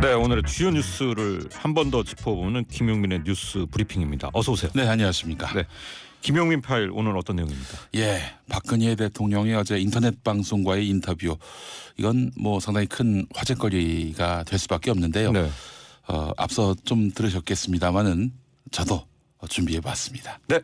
네, 오늘의 주요 뉴스를 한 번 더 짚어보는 김용민의 뉴스 브리핑입니다. 어서 오세요. 네, 안녕하십니까. 네. 김용민 파일 오늘 어떤 내용입니다. 예, 박근혜 대통령이 어제 인터넷 방송과의 인터뷰 이건 뭐 상당히 큰 화제거리가 될 수밖에 없는데요. 네. 어, 앞서 좀 들으셨겠습니다만은 저도 준비해봤습니다. 네.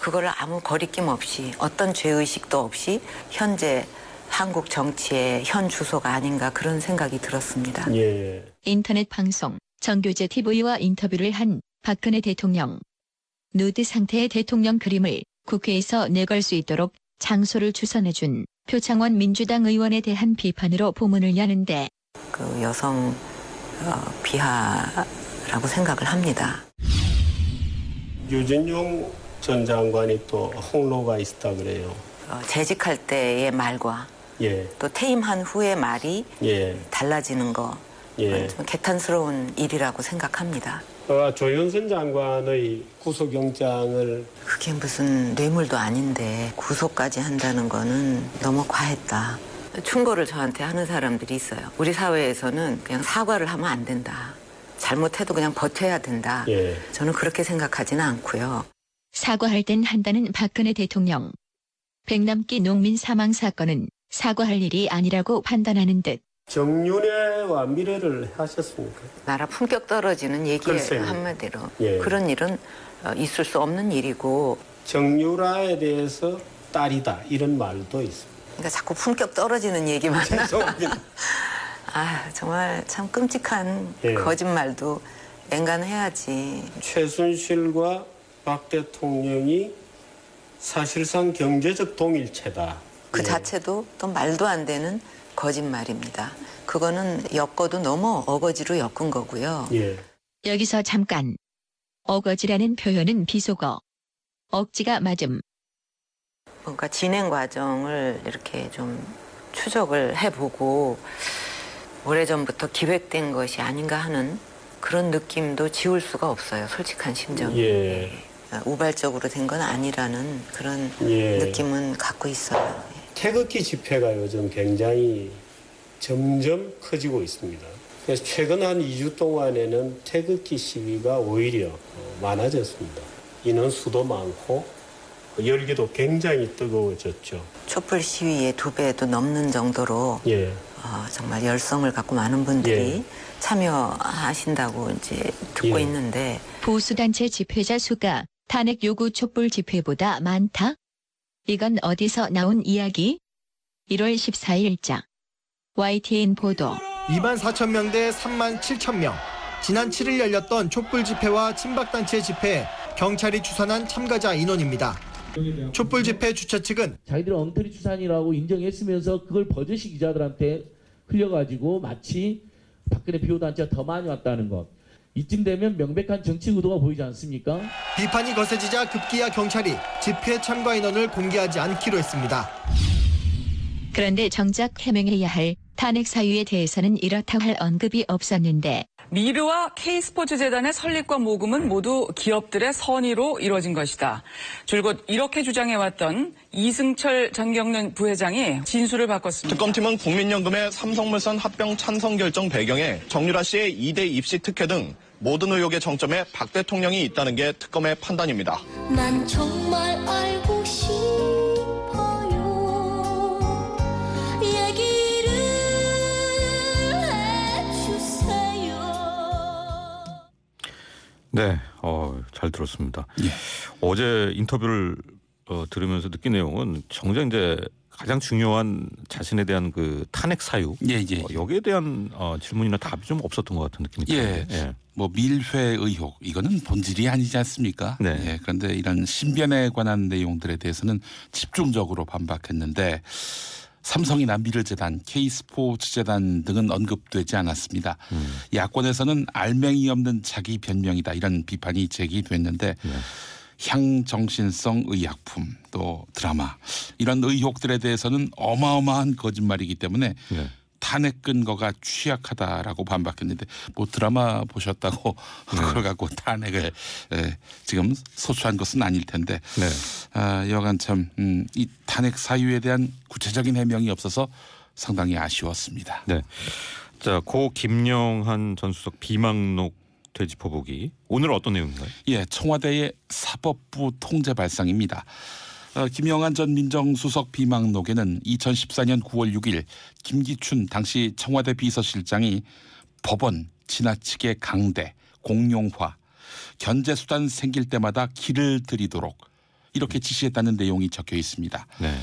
그거를 아무 거리낌 없이 어떤 죄의식도 없이 현재 한국 정치의 현 주소가 아닌가 그런 생각이 들었습니다. 예. 인터넷 방송 정교제 TV와 인터뷰를 한 박근혜 대통령. 누드 상태의 대통령 그림을 국회에서 내걸 수 있도록 장소를 주선해준 표창원 민주당 의원에 대한 비판으로 포문을 여는데 그 여성 어, 비하라고 생각을 합니다. 유진용 전 장관이 또 홍로가 있다 그래요. 어, 재직할 때의 말과 예. 또 퇴임한 후의 말이 예. 달라지는 거 예. 좀 개탄스러운 일이라고 생각합니다. 어, 조윤선 장관의 구속영장을 그게 무슨 뇌물도 아닌데 구속까지 한다는 거는 너무 과했다. 충고를 저한테 하는 사람들이 있어요. 우리 사회에서는 그냥 사과를 하면 안 된다. 잘못해도 그냥 버텨야 된다. 예. 저는 그렇게 생각하지는 않고요. 사과할 땐 한다는 박근혜 대통령. 백남기 농민 사망 사건은 사과할 일이 아니라고 판단하는 듯 정윤회와 미래를 하셨습니까? 나라 품격 떨어지는 얘기예요 글쎄요. 한마디로. 예. 그런 일은 어, 있을 수 없는 일이고 정유라에 대해서 딸이다 이런 말도 있습니다. 그러니까 자꾸 품격 떨어지는 얘기만. 아 정말 참 끔찍한 예. 거짓말도 앵간해야지. 최순실과 박 대통령이 사실상 경제적 동일체다. 그 예. 자체도 또 말도 안 되는 거짓말입니다. 그거는 엮어도 너무 어거지로 엮은 거고요. 예. 여기서 잠깐. 어거지라는 표현은 비속어. 억지가 맞음. 뭔가 진행 과정을 이렇게 좀 추적을 해보고 오래전부터 기획된 것이 아닌가 하는 그런 느낌도 지울 수가 없어요. 솔직한 심정이. 예. 우발적으로 된 건 아니라는 그런 예. 느낌은 갖고 있어요. 태극기 집회가 요즘 굉장히 점점 커지고 있습니다. 그래서 최근 한 2주 동안에는 태극기 시위가 오히려 어, 많아졌습니다. 인원 수도 많고 열기도 굉장히 뜨거워졌죠. 촛불 시위의 두 배도 넘는 정도로 예, 어, 정말 열성을 갖고 많은 분들이 예. 참여하신다고 이제 듣고 예. 있는데 보수단체 집회자 수가 탄핵 요구 촛불 집회보다 많다? 이건 어디서 나온 이야기? 1월 14일자. YTN 보도. 2만 4천 명대 3만 7천 명. 지난 7일 열렸던 촛불 집회와 친박단체 집회 경찰이 추산한 참가자 인원입니다. 촛불 집회 주최 측은 자기들은 엉터리 추산이라고 인정했으면서 그걸 버젓이 기자들한테 흘려가지고 마치 박근혜 비호 단체가 더 많이 왔다는 것. 이쯤 되면 명백한 정치 의도가 보이지 않습니까? 비판이 거세지자 급기야 경찰이 집회 참가 인원을 공개하지 않기로 했습니다. 그런데 정작 해명해야 할 탄핵 사유에 대해서는 이렇다고 할 언급이 없었는데 미르와 K스포츠 재단의 설립과 모금은 모두 기업들의 선의로 이루어진 것이다. 줄곧 이렇게 주장해왔던 이승철 장경련 부회장이 진술을 바꿨습니다. 특검팀은 국민연금의 삼성물산 합병 찬성 결정 배경에 정유라 씨의 2대 입시 특혜 등 모든 의혹의 정점에 박 대통령이 있다는 게 특검의 판단입니다. 난 정말 알고 네, 어, 잘 들었습니다. 예. 어제 인터뷰를 어, 들으면서 느낀 내용은 정작 이제 가장 중요한 자신에 대한 그 탄핵 사유 예, 예. 어, 여기에 대한 어, 질문이나 답이 좀 없었던 것 같은 느낌이 예. 드는데. 뭐 밀회 의혹 이거는 본질이 아니지 않습니까? 네. 예, 그런데 이런 신변에 관한 내용들에 대해서는 집중적으로 반박했는데 삼성이나 미르재단, K스포츠재단 등은 언급되지 않았습니다. 음. 야권에서는 알맹이 없는 자기 변명이다 이런 비판이 제기됐는데 네. 향정신성 의약품 또 드라마 이런 의혹들에 대해서는 어마어마한 거짓말이기 때문에 네. 탄핵 근거가 취약하다라고 반박했는데 뭐 드라마 보셨다고 네. 그걸 갖고 탄핵을 에, 지금 소추한 것은 아닐 텐데 네. 아, 여간 참 음, 이 탄핵 사유에 대한 구체적인 해명이 없어서 상당히 아쉬웠습니다. 네. 자, 고 김영한 전 수석 비망록 되짚어보기. 오늘 은 어떤 내용인가요? 예, 청와대의 사법부 통제 발상입니다. 어, 김영한 전 민정수석 비망록에는 2014년 9월 6일 김기춘 당시 청와대 비서실장이 법원 지나치게 강대, 공용화, 견제 수단 생길 때마다 길을 들이도록 이렇게 지시했다는 내용이 적혀 있습니다. 네.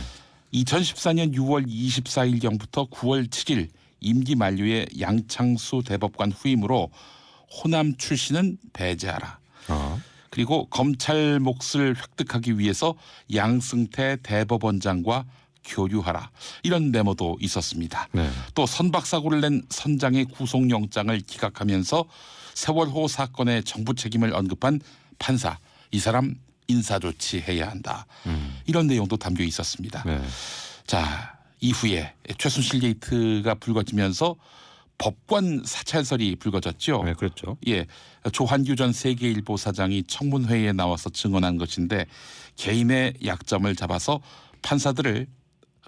2014년 6월 24일경부터 9월 7일 임기 만료의 양창수 대법관 후임으로 호남 출신은 배제하라. 아, 그리고 검찰 몫을 획득하기 위해서 양승태 대법원장과 교류하라. 이런 메모도 있었습니다. 네. 또 선박사고를 낸 선장의 구속영장을 기각하면서 세월호 사건의 정부 책임을 언급한 판사 이 사람 인사 조치해야 한다. 음. 이런 내용도 담겨 있었습니다. 네. 자 이후에 최순실 게이트가 불거지면서 법관 사찰설이 불거졌죠. 네, 그렇죠. 예, 조한규 전 세계일보 사장이 청문회에 나와서 증언한 것인데 개인의 약점을 잡아서 판사들을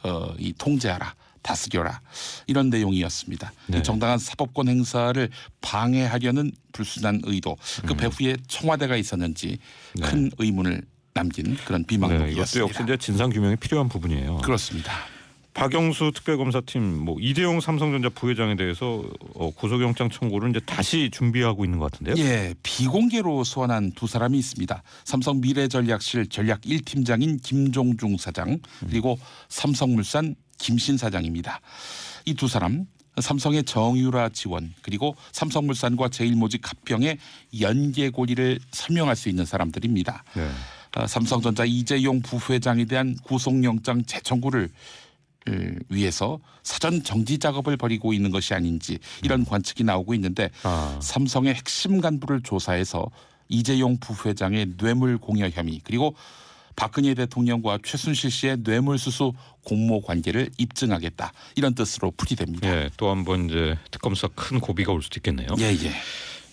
어, 이 통제하라, 다스려라 이런 내용이었습니다. 네. 이 정당한 사법권 행사를 방해하려는 불순한 의도, 그 배후에 청와대가 있었는지 음. 네. 큰 의문을 남긴 그런 네, 이것도 비망록이었습니다. 역시 이제 진상 규명이 필요한 부분이에요. 그렇습니다. 박영수 특별검사팀 뭐 이대용 삼성전자 부회장에 대해서 어, 구속영장 청구를 이제 다시 준비하고 있는 것 같은데요. 예, 비공개로 소환한 두 사람이 있습니다. 삼성 미래전략실 전략 1팀장인 김종중 사장 그리고 삼성물산 김신 사장입니다. 이 두 사람 삼성의 정유라 지원 그리고 삼성물산과 제일모직 합병의 연계 고리를 설명할 수 있는 사람들입니다. 네. 아, 삼성전자 이재용 부회장에 대한 구속영장 재청구를 을 위해서 사전 정지 작업을 벌이고 있는 것이 아닌지 이런 관측이 나오고 있는데 아, 삼성의 핵심 간부를 조사해서 이재용 부회장의 뇌물 공여 혐의 그리고 박근혜 대통령과 최순실 씨의 뇌물수수 공모 관계를 입증하겠다 이런 뜻으로 풀이됩니다. 예, 또 한 번 이제 특검사 큰 고비가 올 수도 있겠네요. 예, 예.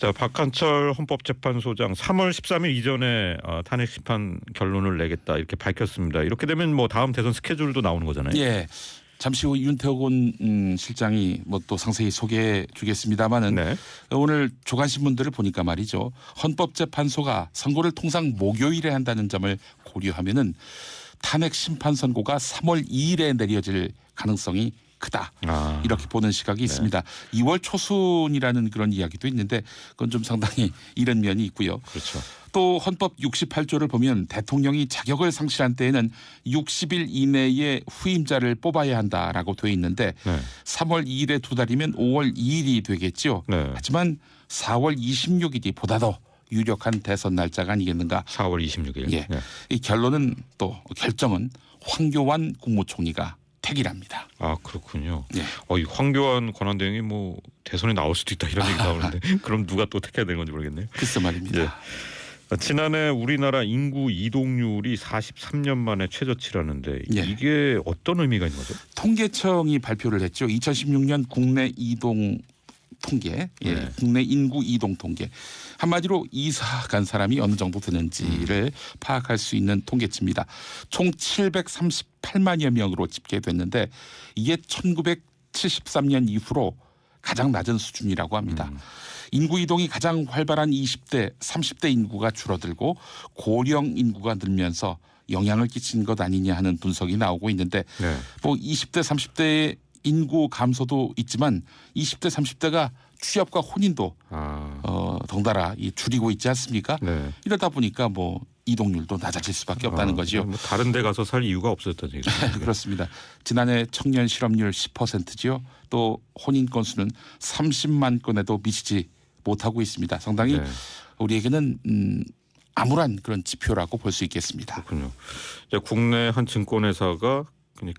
자, 박한철 헌법재판소장 3월 13일 이전에 어, 탄핵 심판 결론을 내겠다 이렇게 밝혔습니다. 이렇게 되면 뭐 다음 대선 스케줄도 나오는 거잖아요. 예. 잠시 후 윤태곤 음, 실장이 뭐 또 상세히 소개해 주겠습니다마는 네. 오늘 조간 신문들을 보니까 말이죠. 헌법재판소가 선고를 통상 목요일에 한다는 점을 고려하면은 탄핵 심판 선고가 3월 2일에 내려질 가능성이 크다. 아, 이렇게 보는 시각이 있습니다. 2월 초순이라는 그런 이야기도 있는데 그건 좀 상당히 이런 면이 있고요. 그렇죠. 또 헌법 68조를 보면 대통령이 자격을 상실한 때에는 60일 이내에 후임자를 뽑아야 한다라고 돼 있는데 네. 3월 2일에 두 달이면 5월 2일이 되겠죠. 네. 하지만 4월 26일이 보다 더 유력한 대선 날짜가 아니겠는가. 4월 26일. 예. 네. 이 결론은 또 결정은 황교안 국무총리가 택이랍니다. 아 그렇군요. 예. 어, 이 황교안 권한대행이 뭐 대선에 나올 수도 있다 이런 얘기 나오는데 그럼 누가 또 택해야 되는 건지 모르겠네요. 글쎄 말입니다. 예. 아, 지난해 우리나라 인구 이동률이 43년 만에 최저치라는데 예. 이게 어떤 의미가 있는 거죠? 통계청이 발표를 했죠. 2016년 국내 이동 통계, 예, 네. 국내 인구 이동 통계. 한마디로 이사 간 사람이 어느 정도 되는지를 음. 파악할 수 있는 통계치입니다. 총 738만여 명으로 집계됐는데 이게 1973년 이후로 가장 낮은 수준이라고 합니다. 음. 인구 이동이 가장 활발한 20대, 30대 인구가 줄어들고 고령 인구가 늘면서 영향을 끼친 것 아니냐 하는 분석이 나오고 있는데 네. 뭐 20대 30대의 인구 감소도 있지만 20대 30대가 취업과 혼인도 아, 어 덩달아 이 줄이고 있지 않습니까? 네. 이러다 보니까 뭐 이동률도 낮아질 수밖에 없다는 아, 거지요. 뭐 다른 데 가서 살 이유가 없었던 얘기죠. 그렇습니다. 지난해 청년 실업률 10%지요. 또 혼인 건수는 30만 건에도 미치지 못하고 있습니다. 상당히 네. 우리에게는 음, 암울한 그런 지표라고 볼 수 있겠습니다. 그렇군요. 국내 한 증권회사가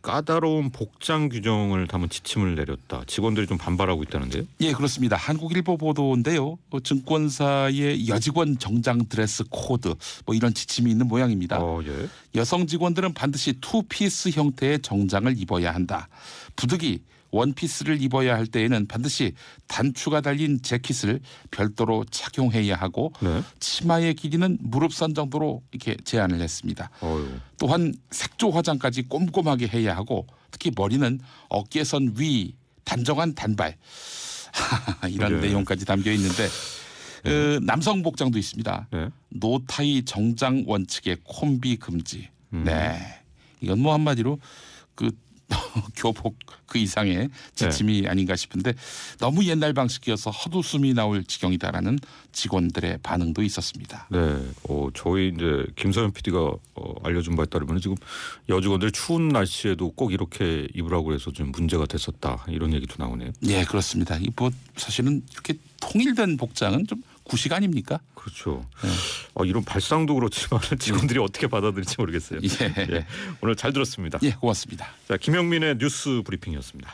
까다로운 복장 규정을 담은 지침을 내렸다. 직원들이 좀 반발하고 있다는데요. 예, 그렇습니다. 한국일보 보도인데요. 어, 증권사의 여직원 정장 드레스 코드 뭐 이런 지침이 있는 모양입니다. 어, 예. 여성 직원들은 반드시 투피스 형태의 정장을 입어야 한다. 부득이 원피스를 입어야 할 때에는 반드시 단추가 달린 재킷을 별도로 착용해야 하고 네. 치마의 길이는 무릎선 정도로 이렇게 제한을 했습니다. 어유. 또한 색조 화장까지 꼼꼼하게 해야 하고 특히 머리는 어깨선 위 단정한 단발 이런 네. 내용까지 담겨 있는데 어, 남성 복장도 있습니다. 네. 노타이 정장 원칙의 콤비 금지. 음. 네. 이건 뭐 한마디로 그 교복 그 이상의 지침이 아닌가 싶은데 너무 옛날 방식이어서 헛웃음이 나올 지경이다라는 직원들의 반응도 있었습니다. 네, 어, 저희 이제 김서현 PD가 어, 알려준 바에 따르면 지금 여직원들 추운 날씨에도 꼭 이렇게 입으라고 해서 좀 문제가 됐었다 이런 얘기도 나오네요. 예, 그렇습니다. 이뭐 사실은 이렇게 통일된 복장은 좀 구식 아닙니까? 그렇죠. 네. 어, 이런 발상도 그렇지만 직원들이 어떻게 받아들일지 모르겠어요. 예. 예, 오늘 잘 들었습니다. 예, 고맙습니다. 자, 김영민의 뉴스 브리핑이었습니다.